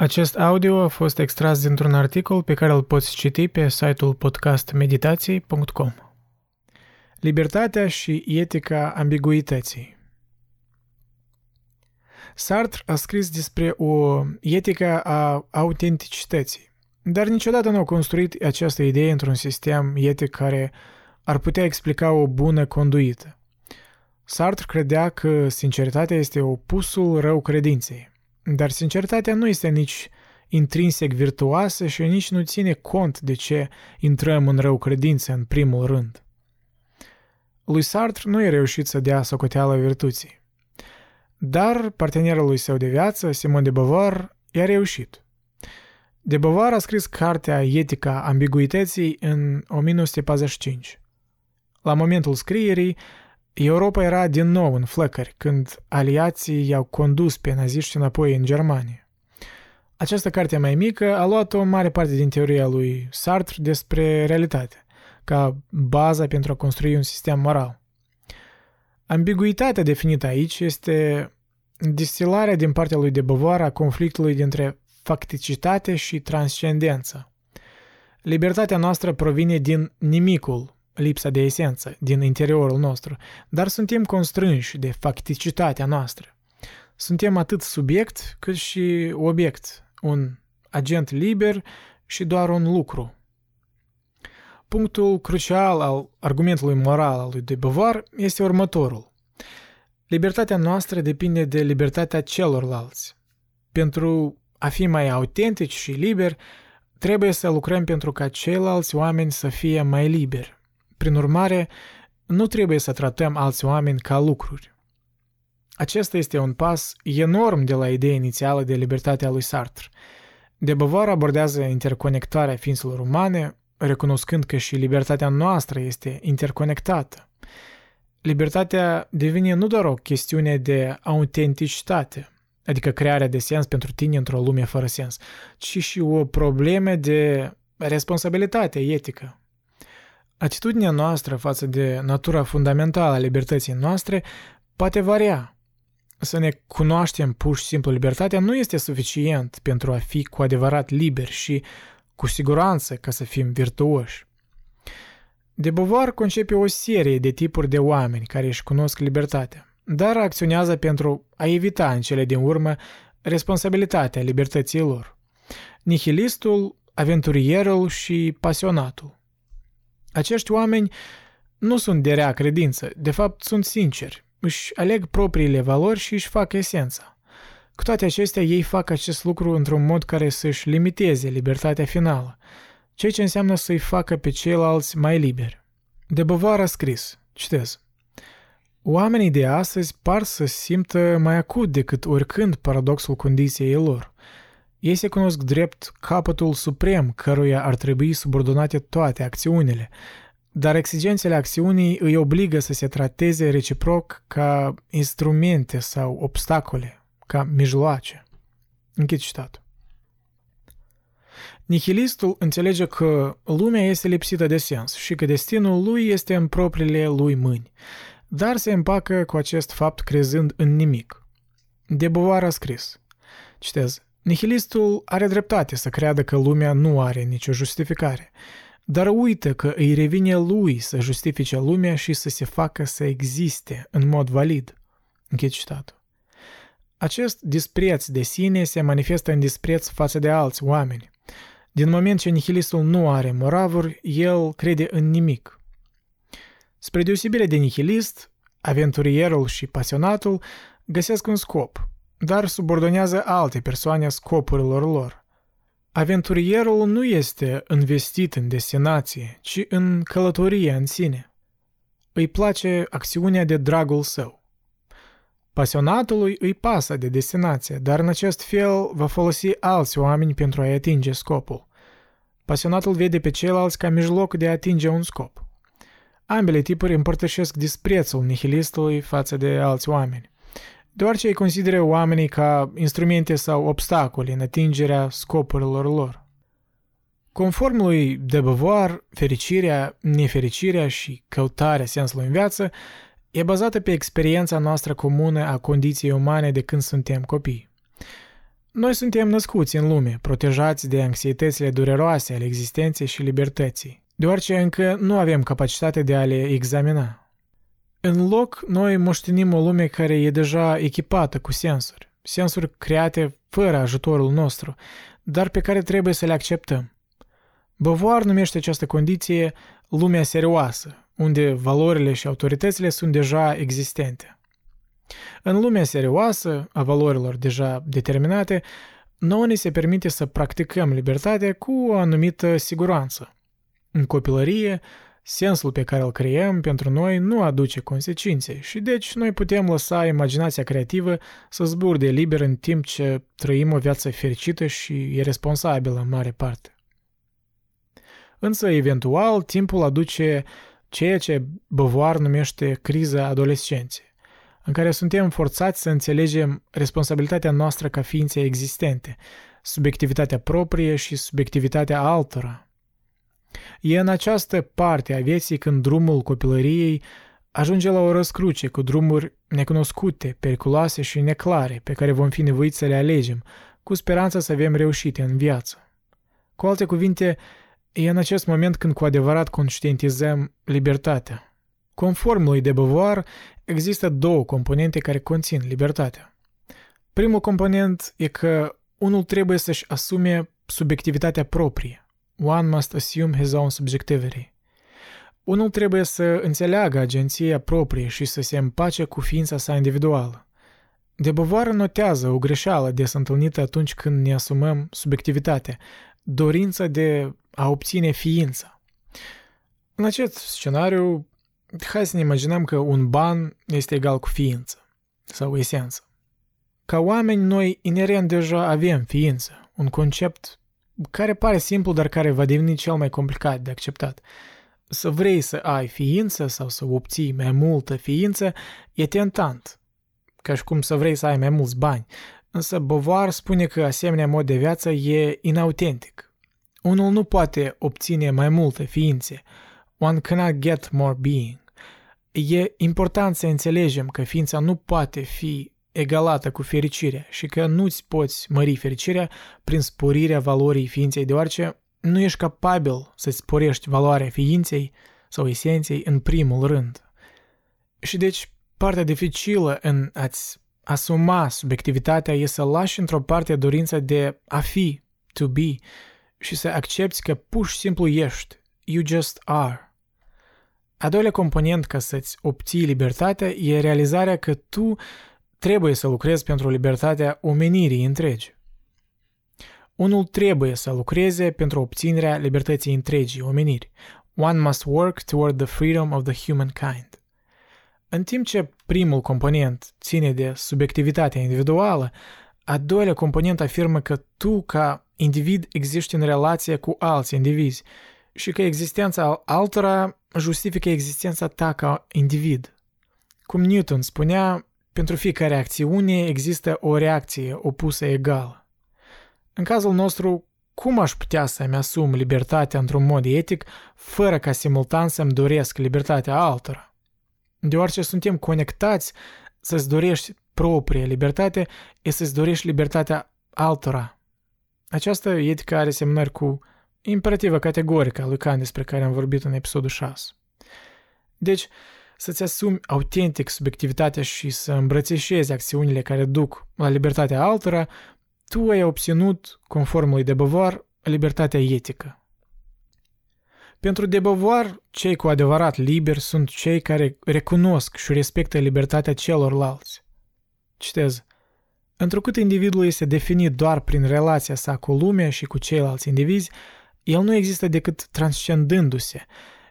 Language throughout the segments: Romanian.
Acest audio a fost extras dintr-un articol pe care îl poți citi pe site-ul podcastmeditații.com. Libertatea și etica ambiguității Sartre a scris despre o etică a autenticității, dar niciodată nu a construit această idee într-un sistem etic care ar putea explica o bună conduită. Sartre credea că sinceritatea este opusul rău credinței – dar sinceritatea nu este nici intrinsec virtuoasă și nici nu ține cont de ce intrăm în rău credință în primul rând. Lui Sartre nu i-a reușit să dea socoteală virtuții. Dar partenerul lui său de viață, Simon de Beauvoir, i-a reușit. De Beauvoir a scris cartea Etica ambiguității în 1945. La momentul scrierii, Europa era din nou în flăcări când aliații i-au condus pe naziști înapoi în Germania. Această carte mai mică a luat o mare parte din teoria lui Sartre despre realitate, ca baza pentru a construi un sistem moral. Ambiguitatea definită aici este distilarea din partea lui de Beauvoir a conflictului dintre facticitate și transcendență. Libertatea noastră provine din nimicul, lipsa de esență din interiorul nostru, dar suntem constrânși de facticitatea noastră. Suntem atât subiect cât și obiect, un agent liber și doar un lucru. Punctul crucial al argumentului moral al lui de Beauvoir este următorul. Libertatea noastră depinde de libertatea celorlalți. Pentru a fi mai autentici și liberi, trebuie să lucrăm pentru ca ceilalți oameni să fie mai liberi. Prin urmare, nu trebuie să tratăm alți oameni ca lucruri. Acesta este un pas enorm de la ideea inițială de libertatea lui Sartre. De Beauvoir abordează interconectarea ființelor umane, recunoscând că și libertatea noastră este interconectată. Libertatea devine nu doar o chestiune de autenticitate, adică crearea de sens pentru tine într-o lume fără sens, ci și o problemă de responsabilitate etică. Atitudinea noastră față de natura fundamentală a libertății noastre poate varia. Să ne cunoaștem pur și simplu libertatea nu este suficient pentru a fi cu adevărat liberi și cu siguranță ca să fim virtuoși. De Beauvoir concepe o serie de tipuri de oameni care își cunosc libertatea, dar acționează pentru a evita în cele din urmă responsabilitatea libertății lor. Nihilistul, aventurierul și pasionatul. Acești oameni nu sunt de rea credință, de fapt sunt sinceri, își aleg propriile valori și își fac esența. Cu toate acestea, ei fac acest lucru într-un mod care să-și limiteze libertatea finală, ceea ce înseamnă să-i facă pe ceilalți mai liberi. De Beauvoir a scris, citez, Oamenii de astăzi par să simtă mai acut decât oricând paradoxul condiției lor. Ei se cunosc drept capătul suprem căruia ar trebui subordonate toate acțiunile, dar exigențele acțiunii îi obligă să se trateze reciproc ca instrumente sau obstacole, ca mijloace. Închid citatul. Nihilistul înțelege că lumea este lipsită de sens și că destinul lui este în propriile lui mâini, dar se împacă cu acest fapt crezând în nimic. De Beauvoir a scris, citez, Nihilistul are dreptate să creadă că lumea nu are nicio justificare, dar uită că îi revine lui să justifice lumea și să se facă să existe în mod valid. Închid citatul. Acest dispreț de sine se manifestă în dispreț față de alți oameni. Din moment ce nihilistul nu are moravuri, el crede în nimic. Spre deosebire de nihilist, aventurierul și pasionatul găsesc un scop, dar subordonează alte persoane scopurilor lor. Aventurierul nu este investit în destinație, ci în călătorie în sine. Îi place acțiunea de dragul său. Pasionatului îi pasă de destinație, dar în acest fel va folosi alți oameni pentru a-i atinge scopul. Pasionatul vede pe ceilalți ca mijloc de a atinge un scop. Ambele tipuri împărtășesc disprețul nihilistului față de alți oameni deoarece îi consideră oamenii ca instrumente sau obstacole în atingerea scopurilor lor. Conform lui de Beauvoir, fericirea, nefericirea și căutarea sensului în viață e bazată pe experiența noastră comună a condiției umane de când suntem copii. Noi suntem născuți în lume, protejați de anxietățile dureroase ale existenței și libertății, deoarece încă nu avem capacitate de a le examina. În loc, noi moștenim o lume care e deja echipată cu sensuri, sensuri create fără ajutorul nostru, dar pe care trebuie să le acceptăm. Beauvoir numește această condiție lumea serioasă, unde valorile și autoritățile sunt deja existente. În lumea serioasă, a valorilor deja determinate, nouă ne se permite să practicăm libertatea cu o anumită siguranță. În copilărie, sensul pe care îl creăm pentru noi nu aduce consecințe și deci noi putem lăsa imaginația creativă să zburde liber în timp ce trăim o viață fericită și irresponsabilă în mare parte. Însă, eventual, timpul aduce ceea ce Beauvoir numește criza adolescenței, în care suntem forțați să înțelegem responsabilitatea noastră ca ființe existente, subiectivitatea proprie și subiectivitatea altora. E în această parte a vieții când drumul copilăriei ajunge la o răscruce cu drumuri necunoscute, periculoase și neclare, pe care vom fi nevoiți să le alegem, cu speranța să avem reușite în viață. Cu alte cuvinte, E în acest moment când cu adevărat conștientizăm libertatea. Conform lui de Beauvoir, există două componente care conțin libertatea. Primul component e că unul trebuie să-și asume subiectivitatea proprie. One must assume his own subjectivity. Unul trebuie să înțeleagă agenția proprie și să se împace cu ființa sa individuală. De Beauvoir notează o greșeală des întâlnită atunci când ne asumăm subiectivitatea, dorința de a obține ființa. În acest scenariu, hai să ne imaginăm că un ban este egal cu ființă sau esență. Ca oameni, noi inerent deja avem ființă, un concept care pare simplu, dar care va deveni cel mai complicat de acceptat. Să vrei să ai ființă sau să obții mai multă ființă e tentant, ca și cum să vrei să ai mai mulți bani, însă Beauvoir spune că asemenea mod de viață e inautentic unul nu poate obține mai multe ființe. One cannot get more being. E important să înțelegem că ființa nu poate fi egalată cu fericirea și că nu-ți poți mări fericirea prin sporirea valorii ființei, deoarece nu ești capabil să sporești valoarea ființei sau esenței în primul rând. Și deci, partea dificilă în a-ți asuma subiectivitatea e să lași într-o parte dorința de a fi, to be, și să accepti că pur și simplu ești. You just are. A doilea component ca să-ți obții libertatea e realizarea că tu trebuie să lucrezi pentru libertatea omenirii întregi. Unul trebuie să lucreze pentru obținerea libertății întregii omeniri. One must work toward the freedom of the humankind. În timp ce primul component ține de subiectivitatea individuală, a doilea component afirmă că tu, ca individ, existi în relație cu alți indivizi și că existența altora justifică existența ta ca individ. Cum Newton spunea, pentru fiecare acțiune există o reacție opusă egală. În cazul nostru, cum aș putea să-mi asum libertatea într-un mod etic fără ca simultan să-mi doresc libertatea altora? Deoarece suntem conectați să-ți dorești propria libertate e să-ți dorești libertatea altora. Această etică are semnări cu imperativă categorică a lui Kant despre care am vorbit în episodul 6. Deci, să-ți asumi autentic subiectivitatea și să îmbrățișezi acțiunile care duc la libertatea altora, tu ai obținut, conform lui de Beauvoir, libertatea etică. Pentru de Beauvoir, cei cu adevărat liberi sunt cei care recunosc și respectă libertatea celorlalți. Citez. Întrucât individul este definit doar prin relația sa cu lumea și cu ceilalți indivizi, el nu există decât transcendându-se,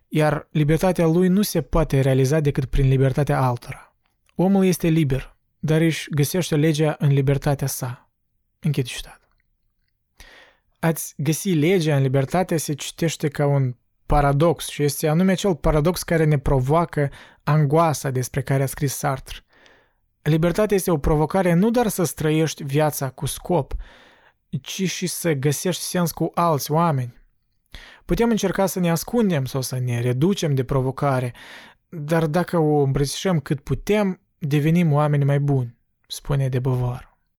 iar libertatea lui nu se poate realiza decât prin libertatea altora. Omul este liber, dar își găsește legea în libertatea sa. Închid citat. Ați găsi legea în libertate se citește ca un paradox și este anume acel paradox care ne provoacă angoasa despre care a scris Sartre. Libertatea este o provocare nu doar să străiești viața cu scop, ci și să găsești sens cu alți oameni. Putem încerca să ne ascundem sau să ne reducem de provocare, dar dacă o îmbrățișăm cât putem, devenim oameni mai buni, spune de Beauvoir.